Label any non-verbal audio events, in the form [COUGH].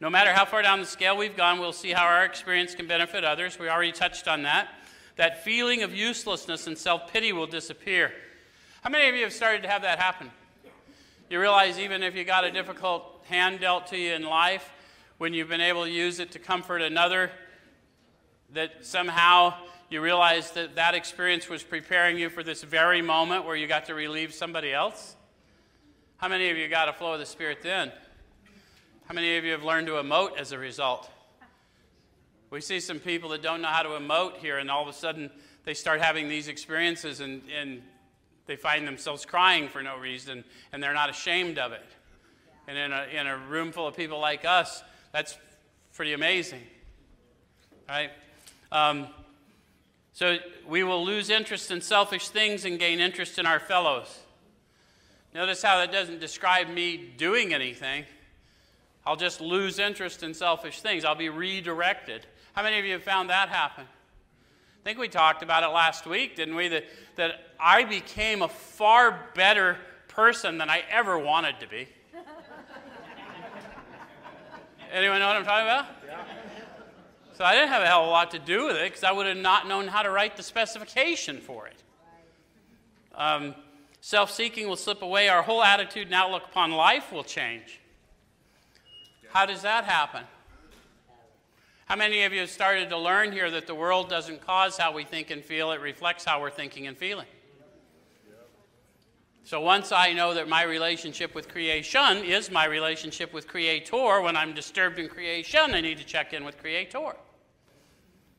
No matter how far down the scale we've gone, we'll see how our experience can benefit others. We already touched on that. That feeling of uselessness and self pity will disappear. How many of you have started to have that happen? You realize even if you got a difficult hand dealt to you in life, when you've been able to use it to comfort another, that somehow you realize that that experience was preparing you for this very moment where you got to relieve somebody else? How many of you got a flow of the Spirit then? How many of you have learned to emote as a result? We see some people that don't know how to emote here, and all of a sudden they start having these experiences and, and they find themselves crying for no reason, and they're not ashamed of it. And in a, in a room full of people like us, that's pretty amazing. Right? Um, so we will lose interest in selfish things and gain interest in our fellows. Notice how that doesn't describe me doing anything. I'll just lose interest in selfish things. I'll be redirected. How many of you have found that happen? I think we talked about it last week, didn't we? That, that I became a far better person than I ever wanted to be. [LAUGHS] Anyone know what I'm talking about? Yeah. So I didn't have a hell of a lot to do with it because I would have not known how to write the specification for it. Um, Self seeking will slip away. Our whole attitude and outlook upon life will change. How does that happen? How many of you have started to learn here that the world doesn't cause how we think and feel, it reflects how we're thinking and feeling? So once I know that my relationship with creation is my relationship with Creator, when I'm disturbed in creation, I need to check in with Creator.